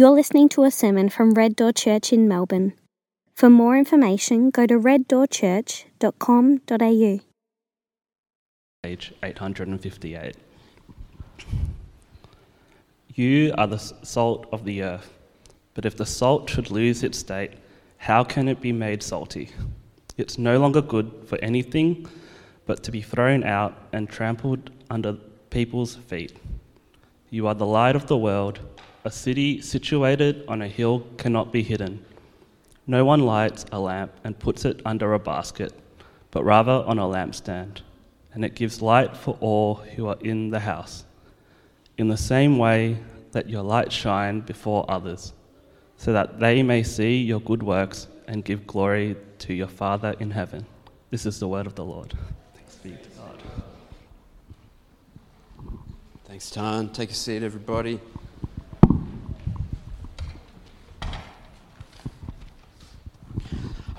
You're listening to a sermon from Red Door Church in Melbourne. For more information, go to reddoorchurch.com.au. Page 858. You are the salt of the earth, but if the salt should lose its state, how can it be made salty? It's no longer good for anything but to be thrown out and trampled under people's feet. You are the light of the world. A city situated on a hill cannot be hidden. No one lights a lamp and puts it under a basket, but rather on a lampstand, and it gives light for all who are in the house. In the same way, let your light shine before others, so that they may see your good works and give glory to your Father in heaven. This is the word of the Lord. Thanks be to God. Thanks, Thanh. Take a seat, everybody.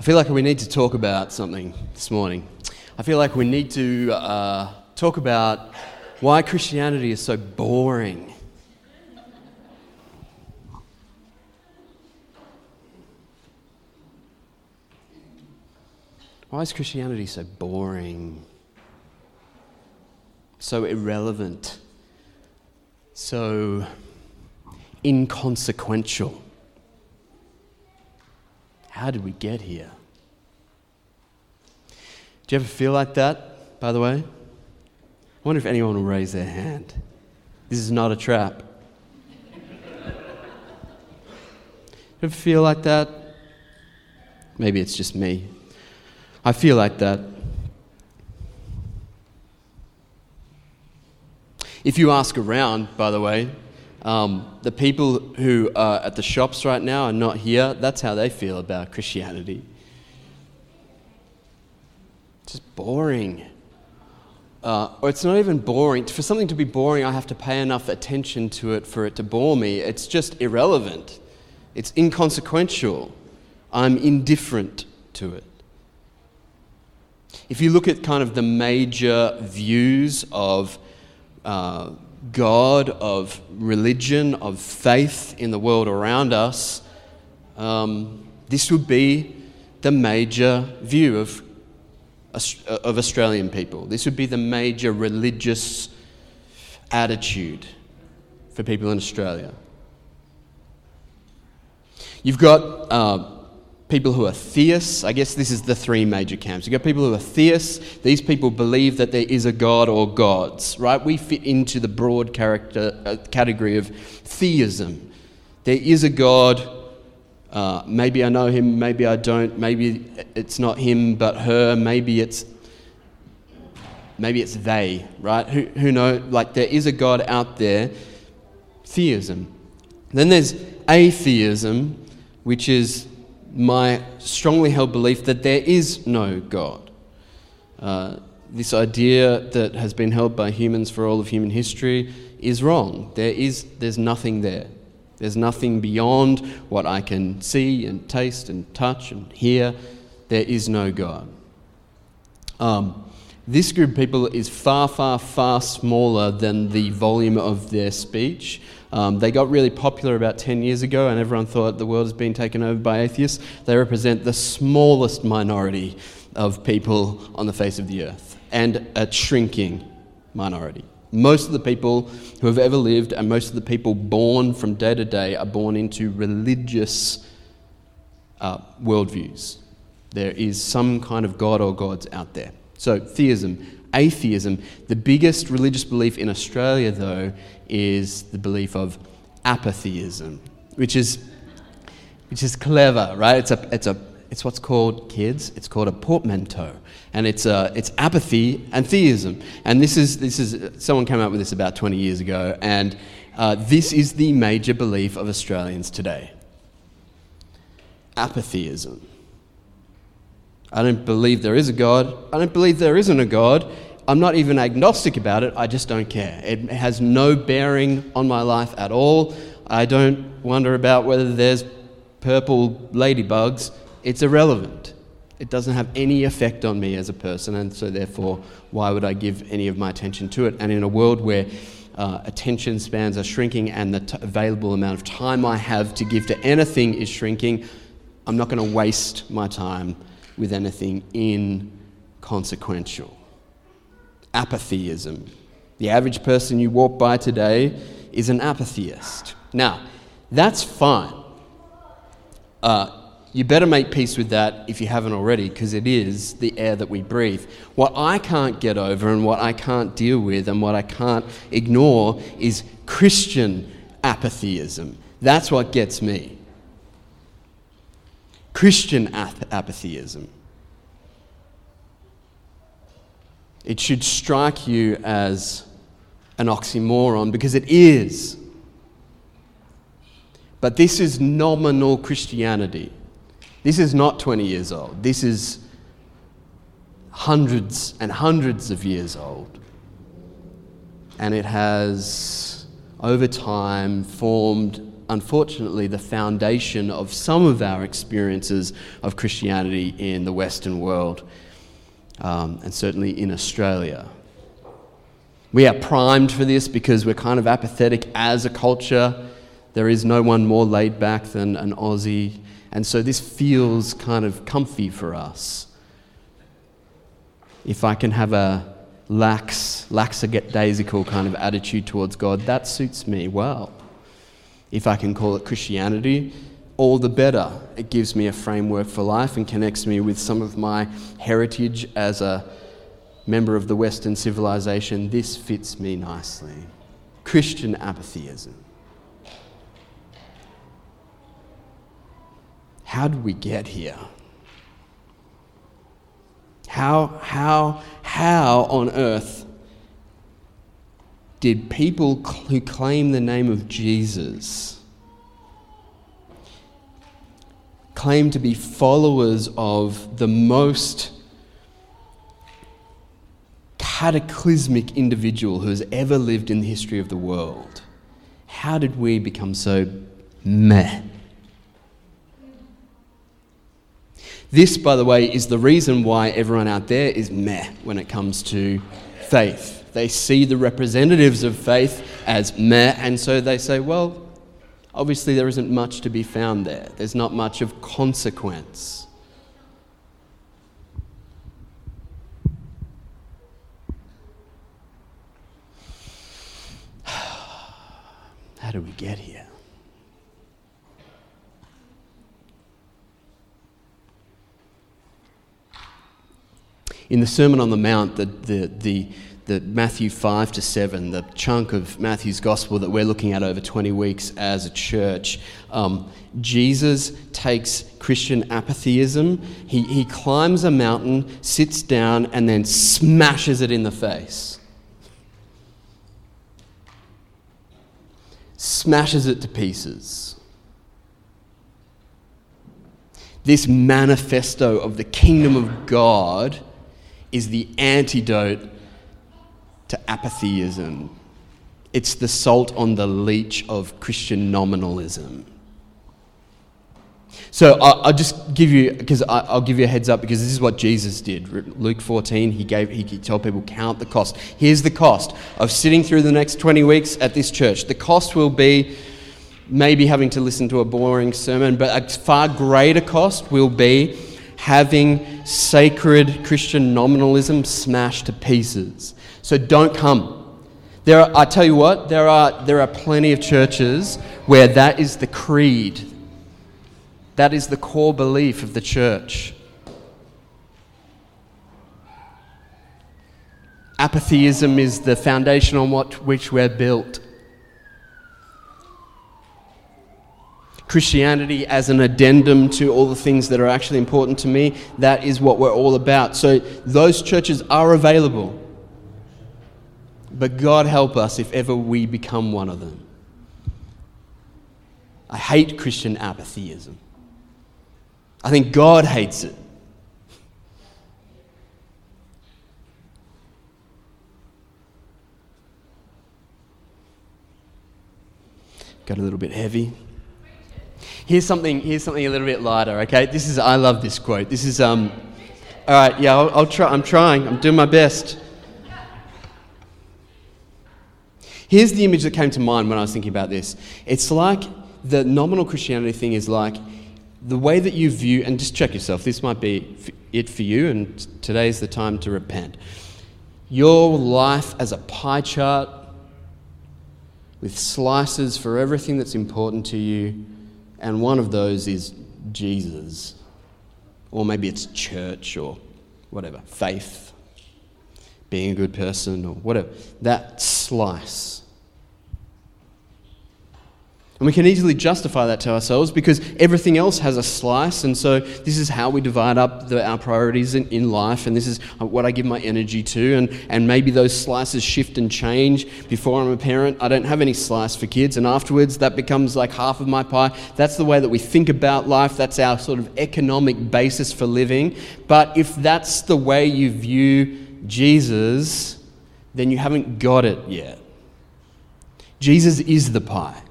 I feel like we need to talk about something this morning. I feel like we need to uh, talk about why Christianity is so boring. Why is Christianity so boring? So irrelevant? So inconsequential? How did we get here? Do you ever feel like that, by the way? I wonder if anyone will raise their hand. This is not a trap. you ever feel like that? Maybe it's just me. I feel like that. If you ask around, by the way, um, the people who are at the shops right now are not here. That's how they feel about Christianity. It's Just boring. Uh, or it's not even boring. For something to be boring, I have to pay enough attention to it for it to bore me. It's just irrelevant. It's inconsequential. I'm indifferent to it. If you look at kind of the major views of uh, God, of religion, of faith in the world around us, um, this would be the major view of, of Australian people. This would be the major religious attitude for people in Australia. You've got uh, people who are theists. I guess this is the three major camps. You've got people who are theists. These people believe that there is a God or gods, right? We fit into the broad character, uh, category of theism. There is a God. Uh, maybe I know him, maybe I don't. Maybe it's not him, but her. Maybe it's maybe it's they, right? Who, who know? Like there is a God out there. Theism. Then there's atheism, which is my strongly held belief that there is no God. Uh, this idea that has been held by humans for all of human history is wrong. There is, there's nothing there. There's nothing beyond what I can see and taste and touch and hear. There is no God. Um, this group of people is far, far, far smaller than the volume of their speech. Um, they got really popular about 10 years ago, and everyone thought the world has been taken over by atheists. They represent the smallest minority of people on the face of the earth, and a shrinking minority. Most of the people who have ever lived and most of the people born from day to day are born into religious uh, worldviews. There is some kind of God or gods out there. So, theism, atheism. The biggest religious belief in Australia, though, is the belief of apatheism, which is, which is clever, right? It's, a, it's, a, it's what's called, kids, it's called a portmanteau. And it's, uh, it's apathy and theism. And this is, this is, someone came up with this about 20 years ago, and uh, this is the major belief of Australians today apatheism. I don't believe there is a God. I don't believe there isn't a God. I'm not even agnostic about it. I just don't care. It has no bearing on my life at all. I don't wonder about whether there's purple ladybugs. It's irrelevant. It doesn't have any effect on me as a person, and so therefore, why would I give any of my attention to it? And in a world where uh, attention spans are shrinking and the t- available amount of time I have to give to anything is shrinking, I'm not going to waste my time with anything inconsequential. Apatheism. The average person you walk by today is an apatheist. Now, that's fine. Uh, you better make peace with that if you haven't already, because it is the air that we breathe. What I can't get over and what I can't deal with and what I can't ignore is Christian apatheism. That's what gets me. Christian ap- apatheism. It should strike you as an oxymoron because it is. But this is nominal Christianity. This is not 20 years old. This is hundreds and hundreds of years old. And it has, over time, formed, unfortunately, the foundation of some of our experiences of Christianity in the Western world, um, and certainly in Australia. We are primed for this because we're kind of apathetic as a culture. There is no one more laid back than an Aussie and so this feels kind of comfy for us. If I can have a lax, lackadaisical kind of attitude towards God, that suits me well. If I can call it Christianity, all the better. It gives me a framework for life and connects me with some of my heritage as a member of the Western civilization. This fits me nicely. Christian apatheism. How did we get here? How, how, how on earth did people who claim the name of Jesus claim to be followers of the most cataclysmic individual who has ever lived in the history of the world? How did we become so meh? This, by the way, is the reason why everyone out there is meh when it comes to faith. They see the representatives of faith as meh, and so they say, well, obviously there isn't much to be found there. There's not much of consequence. How do we get here? in the Sermon on the Mount, the, the, the, the Matthew 5 to 7, the chunk of Matthew's gospel that we're looking at over 20 weeks as a church, um, Jesus takes Christian apatheism, he, he climbs a mountain, sits down, and then smashes it in the face. Smashes it to pieces. This manifesto of the kingdom of God is the antidote to apatheism. It's the salt on the leech of Christian nominalism. So I'll just give you, because I'll give you a heads up, because this is what Jesus did. Luke 14, he gave, he told people, count the cost. Here's the cost of sitting through the next 20 weeks at this church. The cost will be maybe having to listen to a boring sermon, but a far greater cost will be having sacred Christian nominalism smashed to pieces. So don't come. There are, I tell you what, there are, there are plenty of churches where that is the creed, that is the core belief of the church. Apatheism is the foundation on what, which we're built. Christianity as an addendum to all the things that are actually important to me. That is what we're all about. So those churches are available. But God help us if ever we become one of them. I hate Christian apathyism. I think God hates it. Got a little bit heavy. Here's something, here's something a little bit lighter, okay? This is, I love this quote. This is, um, all right, yeah, I'll, I'll try, I'm trying, I'm doing my best. Here's the image that came to mind when I was thinking about this. It's like the nominal Christianity thing is like the way that you view, and just check yourself, this might be it for you, and today's the time to repent. Your life as a pie chart with slices for everything that's important to you, and one of those is Jesus. Or maybe it's church or whatever, faith, being a good person or whatever. That slice. And we can easily justify that to ourselves because everything else has a slice. And so this is how we divide up the, our priorities in, in life. And this is what I give my energy to. And, and maybe those slices shift and change. Before I'm a parent, I don't have any slice for kids. And afterwards, that becomes like half of my pie. That's the way that we think about life. That's our sort of economic basis for living. But if that's the way you view Jesus, then you haven't got it yet. Jesus is the pie.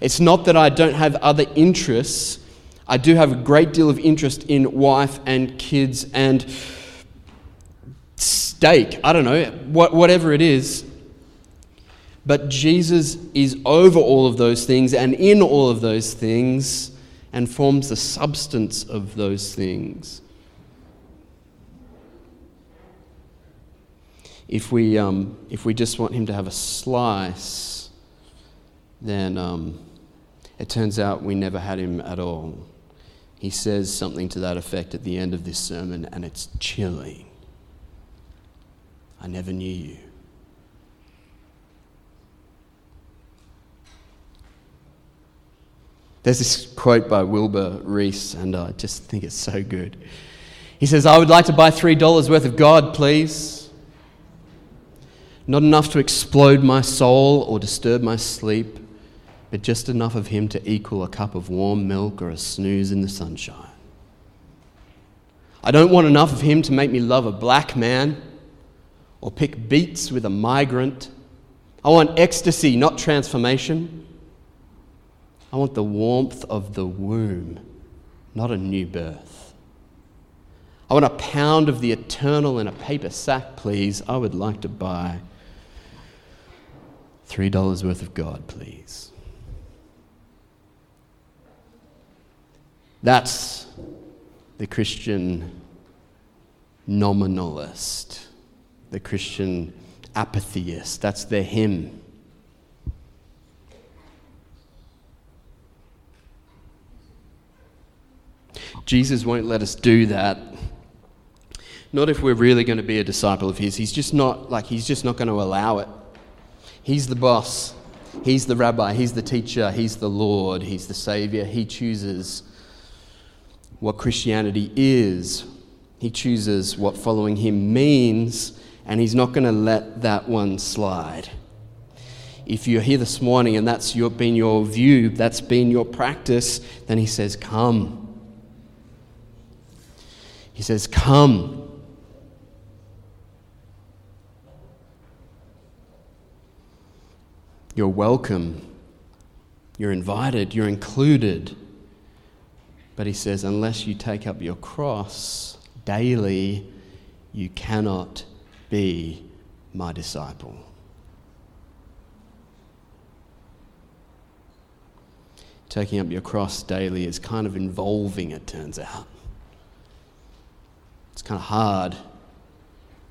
It's not that I don't have other interests. I do have a great deal of interest in wife and kids and steak. I don't know, whatever it is. But Jesus is over all of those things and in all of those things and forms the substance of those things. If we, um, if we just want him to have a slice, then um, it turns out we never had him at all. He says something to that effect at the end of this sermon, and it's chilling. I never knew you. There's this quote by Wilbur Rees, and I just think it's so good. He says, I would like to buy $3 worth of God, please. Not enough to explode my soul or disturb my sleep but just enough of him to equal a cup of warm milk or a snooze in the sunshine. I don't want enough of him to make me love a black man or pick beets with a migrant. I want ecstasy, not transformation. I want the warmth of the womb, not a new birth. I want a pound of the eternal in a paper sack, please. I would like to buy $3 worth of God, please. That's the Christian nominalist, the Christian apatheist. That's their hymn. Jesus won't let us do that. Not if we're really going to be a disciple of his. He's just not like he's just not going to allow it. He's the boss. He's the rabbi, he's the teacher, he's the Lord, he's the savior. He chooses what Christianity is. He chooses what following him means, and he's not going to let that one slide. If you're here this morning and that's your, been your view, that's been your practice, then he says, Come. He says, Come. You're welcome. You're invited. You're included. But he says, unless you take up your cross daily, you cannot be my disciple. Taking up your cross daily is kind of involving, it turns out. It's kind of hard,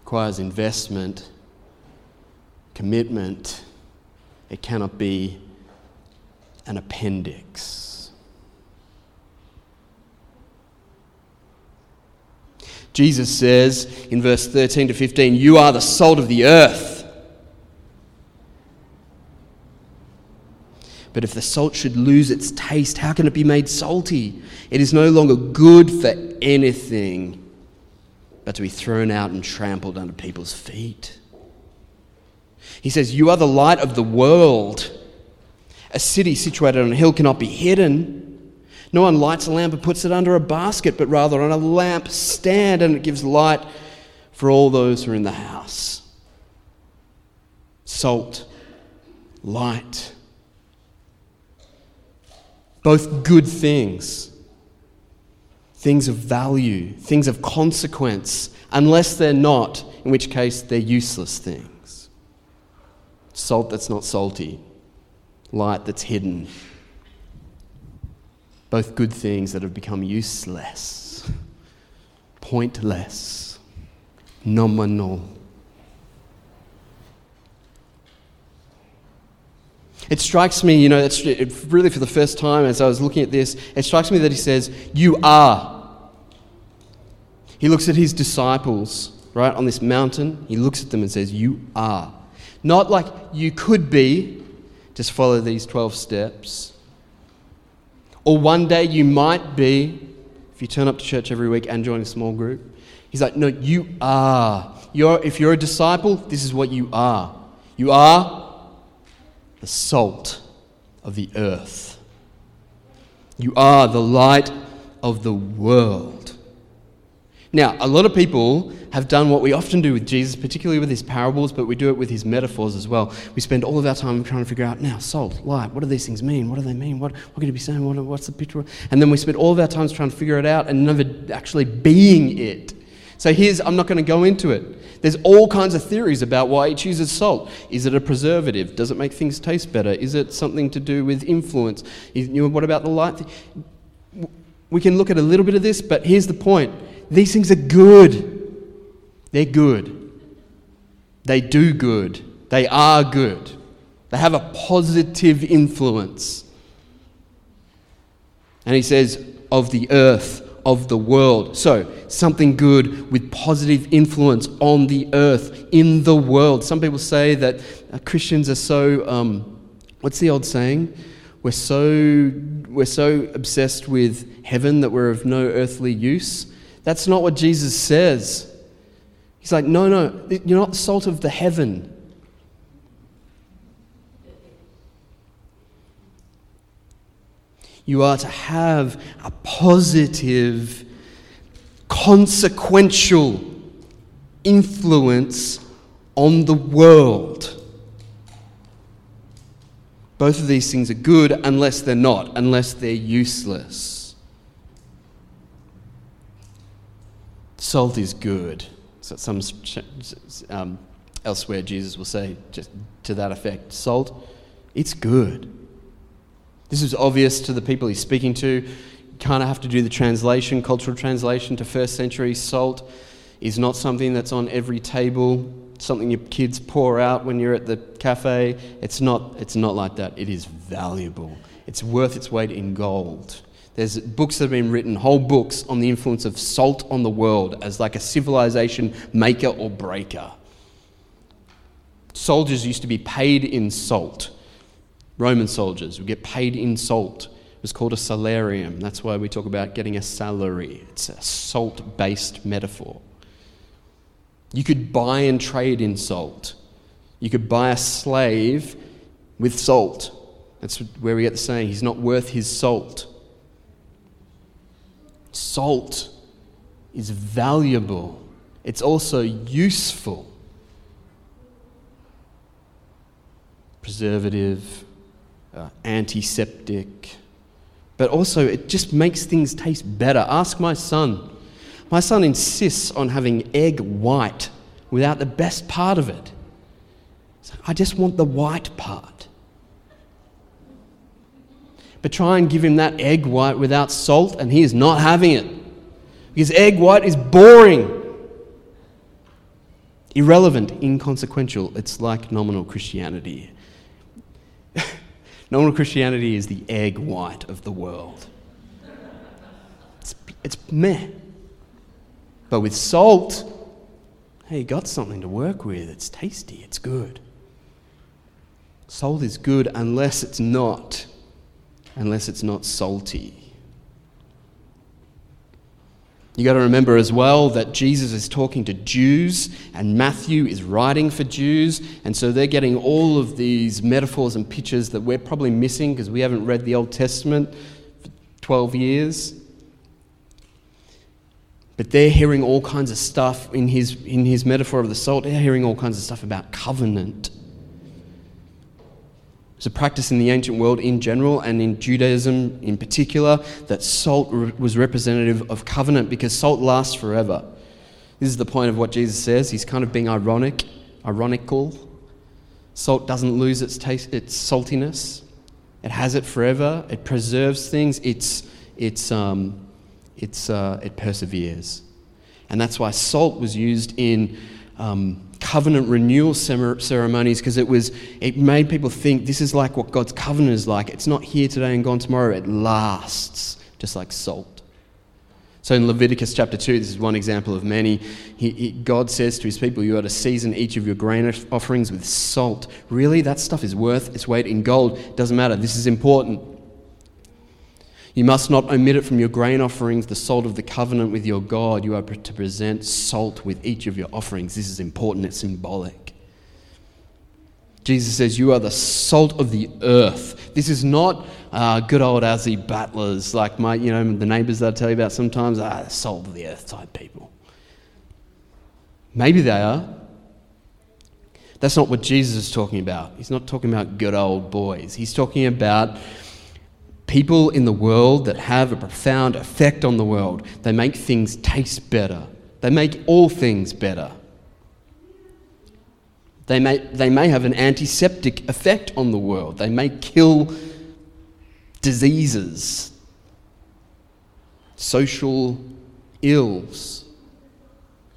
requires investment, commitment. It cannot be an appendix. Jesus says in verse 13 to 15, You are the salt of the earth. But if the salt should lose its taste, how can it be made salty? It is no longer good for anything but to be thrown out and trampled under people's feet. He says, You are the light of the world. A city situated on a hill cannot be hidden. No one lights a lamp and puts it under a basket, but rather on a lamp stand, and it gives light for all those who are in the house. Salt, light, both good things, things of value, things of consequence, unless they're not, in which case they're useless things. salt that's not salty, light that's hidden. Both good things that have become useless, pointless, nominal. It strikes me, you know, it's it, really for the first time as I was looking at this, it strikes me that he says, You are. He looks at his disciples, right, on this mountain. He looks at them and says, You are. Not like you could be, just follow these 12 steps. Or one day you might be, if you turn up to church every week and join a small group. He's like, No, you are. You're, if you're a disciple, this is what you are. You are the salt of the earth. You are the light of the world. Now, a lot of people have done what we often do with Jesus, particularly with his parables, but we do it with his metaphors as well. We spend all of our time trying to figure out now, salt, light, what do these things mean? What do they mean? What, what could he be saying? What, what's the picture? And then we spend all of our time trying to figure it out and never actually being it. So here's, I'm not going to go into it. There's all kinds of theories about why he chooses salt. Is it a preservative? Does it make things taste better? Is it something to do with influence? You know, what about the light? We can look at a little bit of this, but here's the point. These things are good. They're good. They do good. They are good. They have a positive influence. And he says, of the earth of the world. So, something good with positive influence on the earth, in the world. Some people say that uh, Christians are so, um, what's the old saying? We're so, we're so obsessed with heaven that we're of no earthly use. That's not what Jesus says. He's like, no, no, you're not salt of the heaven. You are to have a positive, consequential influence on the world. Both of these things are good unless they're not, unless they're useless. Salt is good. So some um, elsewhere Jesus will say just to that effect, salt, it's good. This is obvious to the people he's speaking to. You kind of have to do the translation, cultural translation to first century. Salt is not something that's on every table, something your kids pour out when you're at the cafe. It's not, it's not like that. It is valuable, it's worth its weight in gold. There's books that have been written, whole books, on the influence of salt on the world as like a civilization maker or breaker. Soldiers used to be paid in salt. Roman soldiers would get paid in salt. It was called a salarium. That's why we talk about getting a salary. It's a salt based metaphor. You could buy and trade in salt. You could buy a slave with salt. That's where we get the saying, he's not worth his salt. Salt is valuable, it's also useful. Preservative, uh, antiseptic, but also it just makes things taste better. Ask my son. My son insists on having egg white without the best part of it. I just want the white part. But try and give him that egg white without salt, and he is not having it. Because egg white is boring, irrelevant, inconsequential. It's like nominal Christianity. nominal Christianity is the egg white of the world. It's, it's meh. But with salt, hey, you got something to work with. It's tasty, it's good. Salt is good unless it's not, unless it's not salty. You got to remember as well that Jesus is talking to Jews and Matthew is writing for Jews, and so they're getting all of these metaphors and pictures that we're probably missing because we haven't read the Old Testament for 12 years. But they're hearing all kinds of stuff in his, in his metaphor of the salt, they're hearing all kinds of stuff about covenant it's a practice in the ancient world in general and in Judaism in particular that salt was representative of covenant because salt lasts forever. This is the point of what Jesus says. He's kind of being ironic, ironical. Salt doesn't lose its taste, its saltiness. It has it forever. It preserves things. It's, it's, um, it's, uh, it perseveres. And that's why salt was used in um, covenant renewal ceremonies because it was it made people think this is like what God's covenant is like. It's not here today and gone tomorrow. It lasts, just like salt. So in Leviticus chapter 2, this is one example of many. He, he, God says to his people, You are to season each of your grain offerings with salt. Really? That stuff is worth its weight in gold. Doesn't matter. This is important. You must not omit it from your grain offerings, the salt of the covenant with your God. You are to present salt with each of your offerings. This is important, it's symbolic. Jesus says, You are the salt of the earth. This is not uh, good old Aussie battlers like my, you know, the neighbours that I tell you about sometimes, ah, the salt of the earth type people. Maybe they are. That's not what Jesus is talking about. He's not talking about good old boys. He's talking about people in the world that have a profound effect on the world. They make things taste better, they make all things better. They may, they may have an antiseptic effect on the world. They may kill diseases, social ills.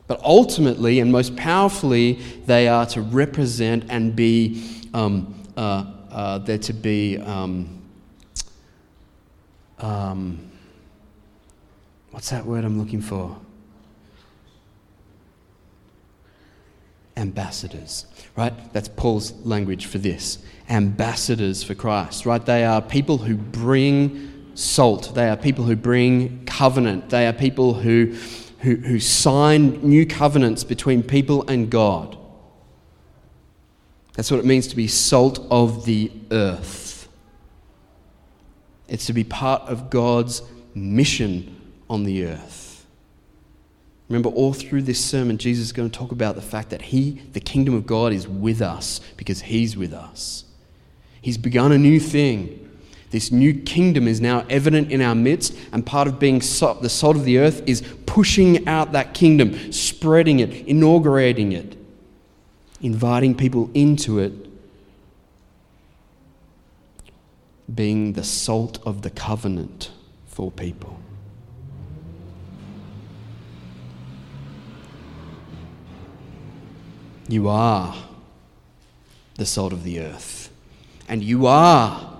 But ultimately and most powerfully, they are to represent and be, um, uh, uh, they're to be. Um, um, what's that word I'm looking for? Ambassadors, right? That's Paul's language for this. Ambassadors for Christ, right? They are people who bring salt, they are people who bring covenant, they are people who, who, who sign new covenants between people and God. That's what it means to be salt of the earth. It's to be part of God's mission on the earth. Remember, all through this sermon, Jesus is going to talk about the fact that He, the kingdom of God, is with us because He's with us. He's begun a new thing. This new kingdom is now evident in our midst, and part of being salt, the salt of the earth is pushing out that kingdom, spreading it, inaugurating it, inviting people into it being the salt of the covenant for people. You are the salt of the earth, and you are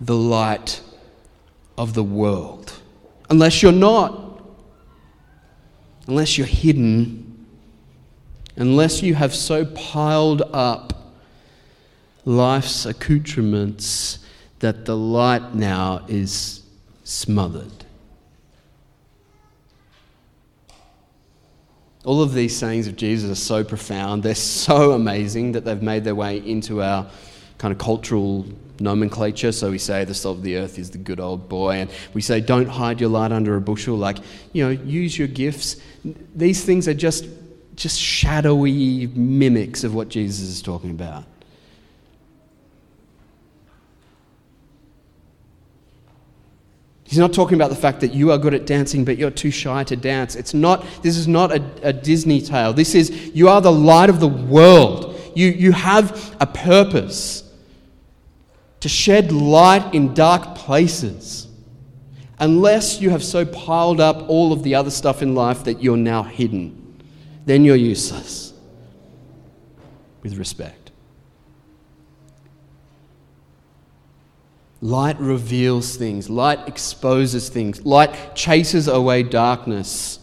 the light of the world. Unless you're not, unless you're hidden, unless you have so piled up life's accoutrements that the light now is smothered. All of these sayings of Jesus are so profound, they're so amazing that they've made their way into our kind of cultural nomenclature. So we say the salt of the earth is the good old boy, and we say don't hide your light under a bushel, like, you know, use your gifts. These things are just just shadowy mimics of what Jesus is talking about. He's not talking about the fact that you are good at dancing, but you're too shy to dance. It's not, this is not a, a Disney tale. This is, you are the light of the world. You, you have a purpose to shed light in dark places. Unless you have so piled up all of the other stuff in life that you're now hidden, then you're useless. With respect. Light reveals things, light exposes things, light chases away darkness,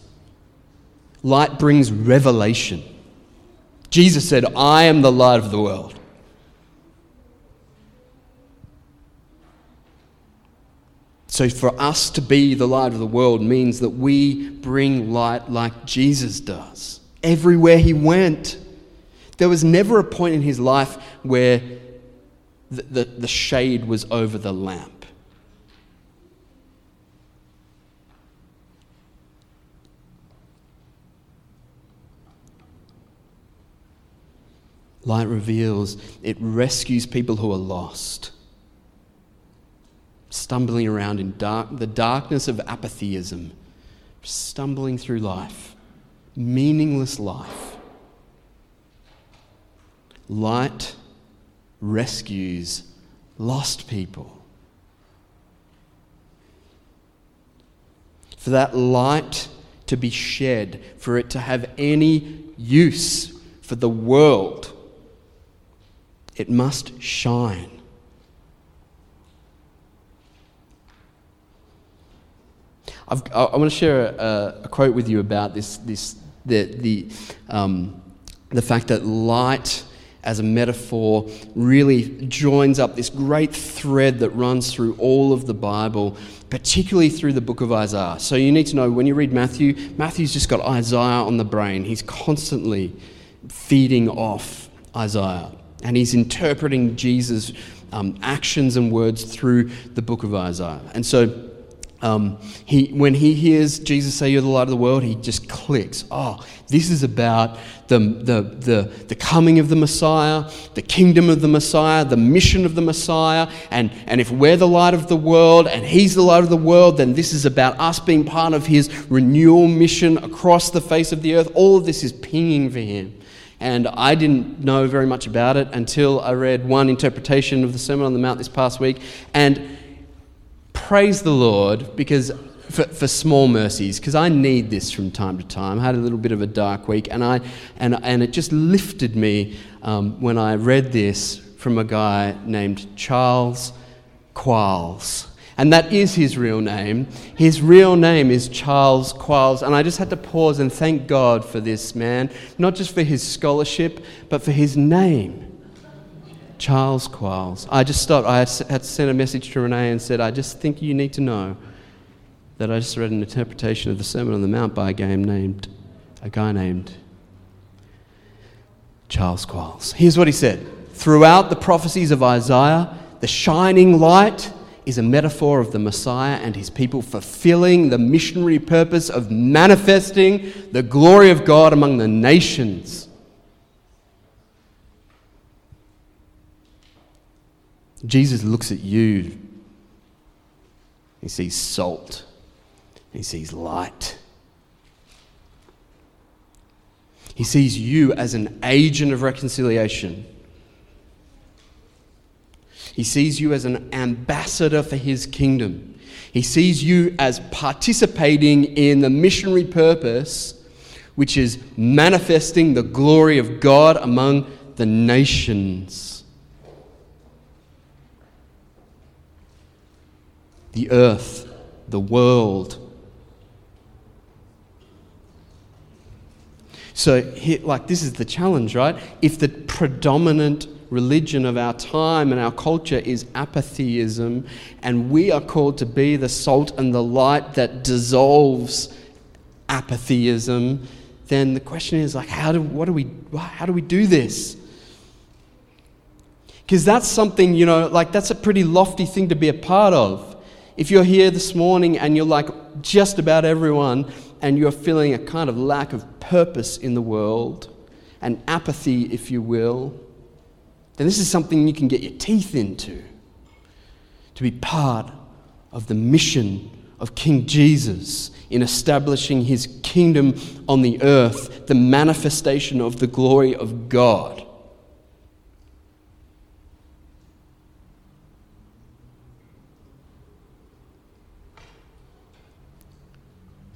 light brings revelation. Jesus said, I am the light of the world. So, for us to be the light of the world means that we bring light like Jesus does everywhere he went. There was never a point in his life where the, the, the shade was over the lamp. Light reveals, it rescues people who are lost, stumbling around in dark, the darkness of apatheism, stumbling through life, meaningless life. Light rescues lost people. For that light to be shed, for it to have any use for the world, it must shine. I've, i want to share a, a, quote with you about this, this the, the, um, the fact that light as a metaphor really joins up this great thread that runs through all of the Bible, particularly through the book of Isaiah. So you need to know when you read Matthew, Matthew's just got Isaiah on the brain. He's constantly feeding off Isaiah and he's interpreting Jesus' um, actions and words through the book of Isaiah. And so um, he, when he hears Jesus say, You're the light of the world, he just clicks. Oh, this is about the, the, the, the coming of the Messiah, the kingdom of the Messiah, the mission of the Messiah. And, and if we're the light of the world and he's the light of the world, then this is about us being part of his renewal mission across the face of the earth. All of this is pinging for him. And I didn't know very much about it until I read one interpretation of the Sermon on the Mount this past week. And praise the Lord because for, for small mercies, because I need this from time to time. I had a little bit of a dark week, and, I, and, and it just lifted me um, when I read this from a guy named Charles Quarles. And that is his real name. His real name is Charles Quarles. And I just had to pause and thank God for this man, not just for his scholarship, but for his name. Charles Quarles. I just stopped. I had sent a message to Renee and said, I just think you need to know that I just read an interpretation of the Sermon on the Mount by a guy named, a guy named Charles Quarles. Here's what he said Throughout the prophecies of Isaiah, the shining light is a metaphor of the Messiah and his people fulfilling the missionary purpose of manifesting the glory of God among the nations. Jesus looks at you. He sees salt. He sees light. He sees you as an agent of reconciliation. He sees you as an ambassador for his kingdom. He sees you as participating in the missionary purpose, which is manifesting the glory of God among the nations. The earth, the world. So, like, this is the challenge, right? If the predominant religion of our time and our culture is apatheism, and we are called to be the salt and the light that dissolves apatheism, then the question is like, how do, what do we, how do we do this? Because that's something, you know, like that's a pretty lofty thing to be a part of. If you're here this morning and you're like just about everyone and you're feeling a kind of lack of purpose in the world and apathy, if you will, then this is something you can get your teeth into to be part of the mission of King Jesus in establishing his kingdom on the earth, the manifestation of the glory of God.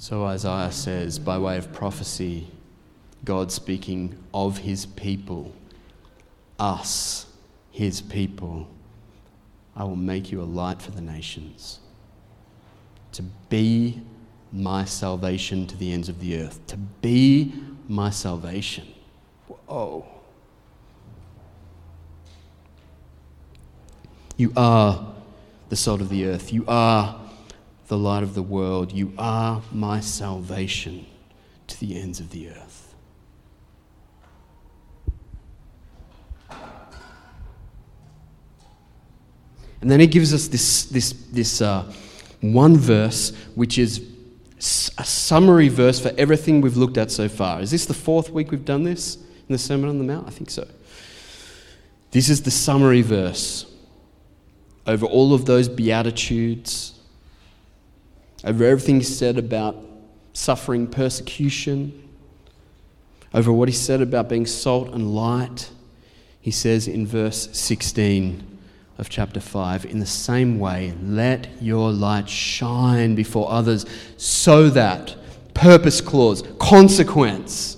So Isaiah says, by way of prophecy, God speaking of his people, us, his people, I will make you a light for the nations, to be my salvation to the ends of the earth, to be my salvation. Whoa. You are the salt of the earth. You are the light of the world. You are my salvation to the ends of the earth. And then he gives us this, this, this uh, one verse, which is a summary verse for everything we've looked at so far. Is this the fourth week we've done this in the Sermon on the Mount? I think so. This is the summary verse over all of those Beatitudes, over everything he said about suffering persecution, over what he said about being salt and light. He says in verse 16 of chapter 5 In the same way, let your light shine before others so that, purpose clause, consequence,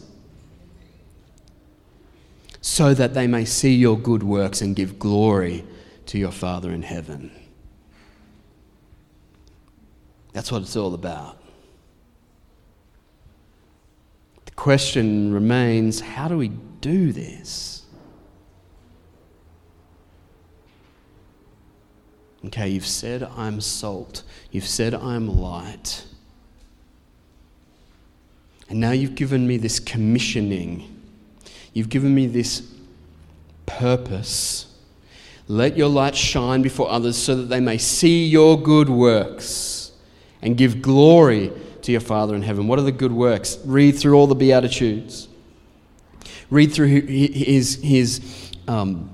so that they may see your good works and give glory to your Father in heaven. That's what it's all about. The question remains how do we do this? Okay, you've said I'm salt. You've said I'm light. And now you've given me this commissioning. You've given me this purpose. Let your light shine before others so that they may see your good works and give glory to your Father in heaven. What are the good works? Read through all the Beatitudes. Read through his, his, um,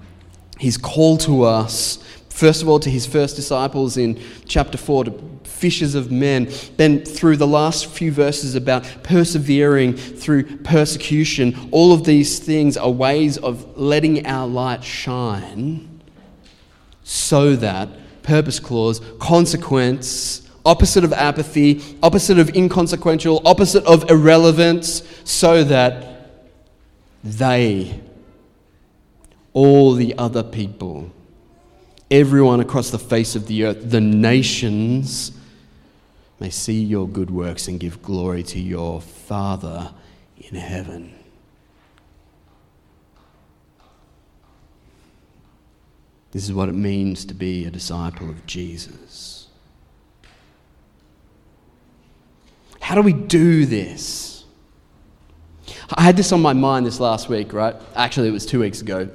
his call to us First of all, to his first disciples in chapter 4, to fishers of men. Then, through the last few verses about persevering through persecution, all of these things are ways of letting our light shine so that, purpose clause, consequence, opposite of apathy, opposite of inconsequential, opposite of irrelevance, so that they, all the other people, everyone across the face of the earth, the nations, may see your good works and give glory to your Father in heaven. This is what it means to be a disciple of Jesus. How do we do this? I had this on my mind this last week, right? Actually, it was two weeks ago.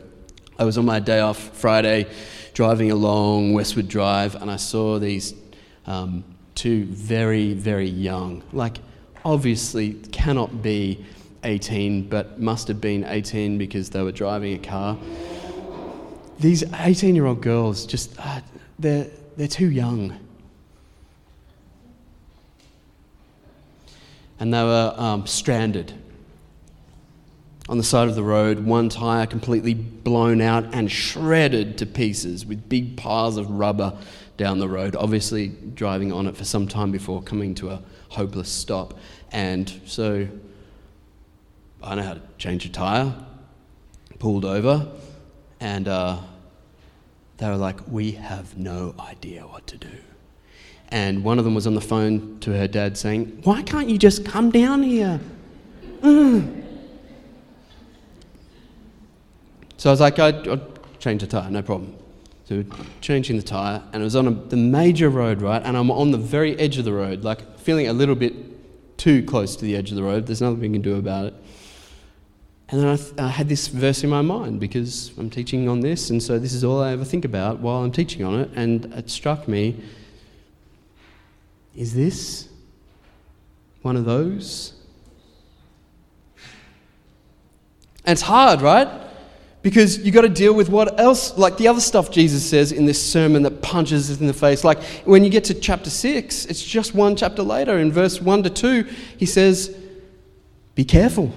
I was on my day off Friday driving along Westwood Drive, and I saw these um, two very, very young, like obviously cannot be 18, but must have been 18 because they were driving a car. These 18 year old girls just, uh, they're, they're too young. And they were um, stranded on the side of the road, one tyre completely blown out and shredded to pieces with big piles of rubber down the road, obviously driving on it for some time before coming to a hopeless stop. And so I know how to change a tyre, pulled over, and uh, they were like, We have no idea what to do. And one of them was on the phone to her dad saying, Why can't you just come down here? Mm. So I was like, I'd, I'd change the tyre, no problem. So changing the tyre, and it was on a, the major road, right? And I'm on the very edge of the road, like feeling a little bit too close to the edge of the road. There's nothing we can do about it. And then I, th- I, had this verse in my mind because I'm teaching on this, and so this is all I ever think about while I'm teaching on it. And it struck me is this one of those? And it's hard, right? because you've got to deal with what else, like the other stuff Jesus says in this sermon that punches us in the face. Like when you get to chapter 6, it's just one chapter later. In verse 1 to 2, he says, Be careful.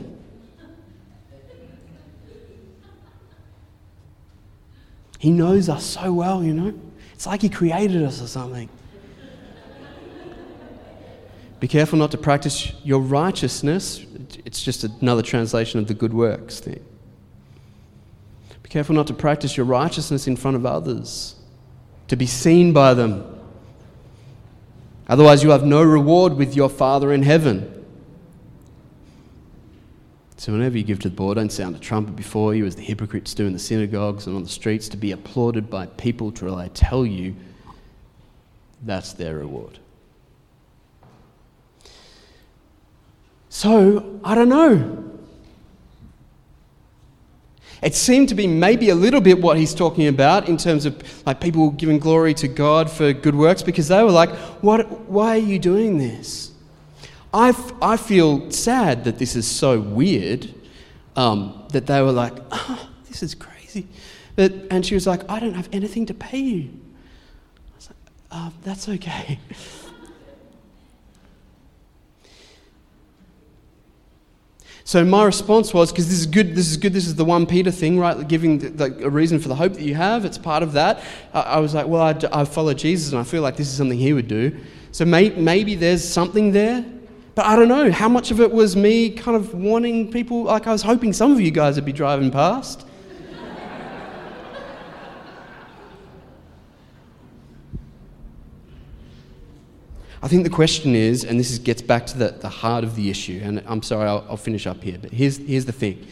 He knows us so well, you know. It's like he created us or something. Be careful not to practice your righteousness. It's just another translation of the good works thing. Be careful not to practice your righteousness in front of others, to be seen by them. Otherwise, you have no reward with your Father in heaven. So, whenever you give to the poor, don't sound a trumpet before you, as the hypocrites do in the synagogues and on the streets, to be applauded by people till I tell you that's their reward. So, I don't know. It seemed to be maybe a little bit what he's talking about in terms of like people giving glory to God for good works because they were like, what, why are you doing this? I, I feel sad that this is so weird um, that they were like, oh, this is crazy. But, and she was like, I don't have anything to pay you. I was like, oh, that's okay. So my response was because this is good. This is good. This is the one Peter thing, right? Giving the, the, a reason for the hope that you have. It's part of that. I, I was like, well, I, I, follow Jesus, and I feel like this is something he would do. So may, maybe there's something there, but I don't know how much of it was me kind of wanting people. Like I was hoping some of you guys would be driving past. I think the question is, and this is, gets back to the, the heart of the issue, and I'm sorry, I'll, I'll finish up here, but here's, here's the thing.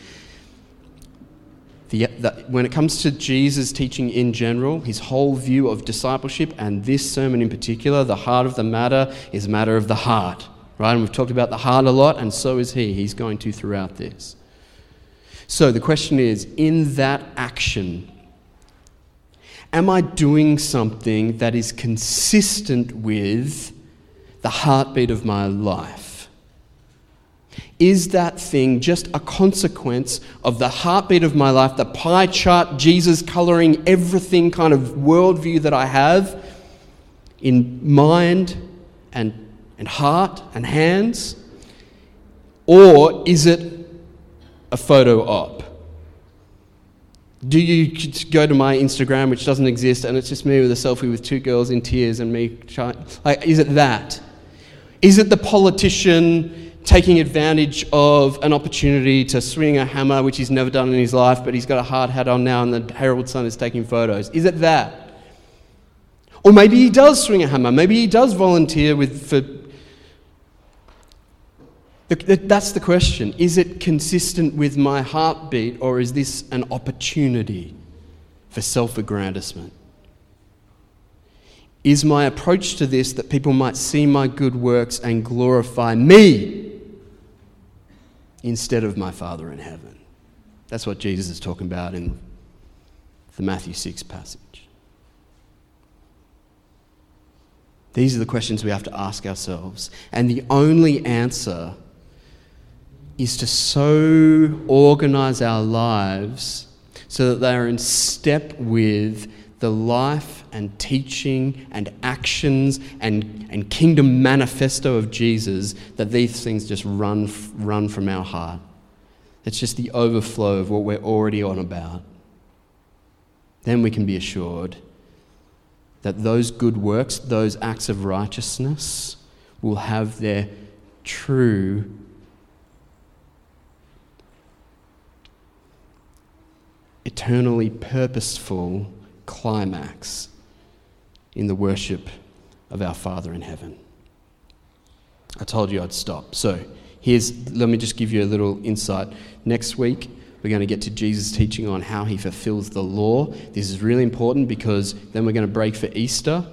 The, the, when it comes to Jesus' teaching in general, his whole view of discipleship, and this sermon in particular, the heart of the matter is a matter of the heart, right? And we've talked about the heart a lot, and so is he. He's going to throughout this. So the question is in that action, am I doing something that is consistent with the heartbeat of my life? Is that thing just a consequence of the heartbeat of my life, the pie chart, Jesus coloring everything kind of worldview that I have in mind and, and heart and hands? Or is it a photo op? Do you go to my Instagram, which doesn't exist, and it's just me with a selfie with two girls in tears and me trying? Like, is it that? Is it the politician taking advantage of an opportunity to swing a hammer, which he's never done in his life, but he's got a hard hat on now and the Herald Sun is taking photos? Is it that? Or maybe he does swing a hammer. Maybe he does volunteer with, for. That's the question. Is it consistent with my heartbeat, or is this an opportunity for self aggrandizement? Is my approach to this that people might see my good works and glorify me instead of my Father in heaven? That's what Jesus is talking about in the Matthew 6 passage. These are the questions we have to ask ourselves. And the only answer is to so organize our lives so that they are in step with the life and teaching and actions and, and kingdom manifesto of Jesus that these things just run, run from our heart. It's just the overflow of what we're already on about. Then we can be assured that those good works, those acts of righteousness, will have their true eternally purposeful climax in the worship of our Father in heaven. I told you I'd stop. So, here's let me just give you a little insight. Next week, we're going to get to Jesus' teaching on how he fulfills the law. This is really important because then we're going to break for Easter,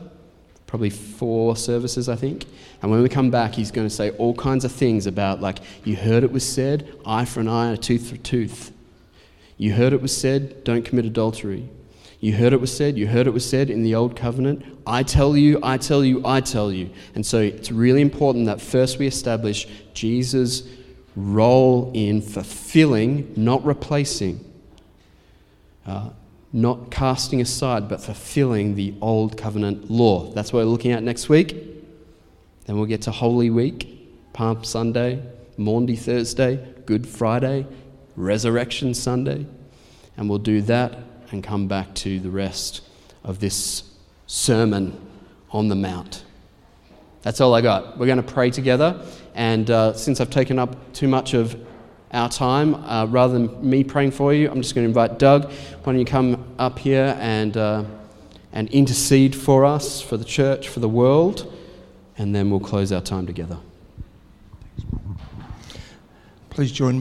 probably four services, I think. And when we come back, he's going to say all kinds of things about, like, you heard it was said, eye for an eye, a tooth for a tooth. You heard it was said, don't commit adultery. You heard it was said, you heard it was said in the old covenant. I tell you, I tell you, I tell you. And so it's really important that first we establish Jesus' role in fulfilling, not replacing, uh, not casting aside, but fulfilling the old covenant law. That's what we're looking at next week. Then we'll get to Holy Week, Palm Sunday, Maundy Thursday, Good Friday, Resurrection Sunday. And we'll do that and come back to the rest of this sermon on the Mount. That's all I got. We're going to pray together. And uh, since I've taken up too much of our time, uh, rather than me praying for you, I'm just going to invite Doug. Why don't you come up here and, uh, and intercede for us, for the church, for the world, and then we'll close our time together. Please join me.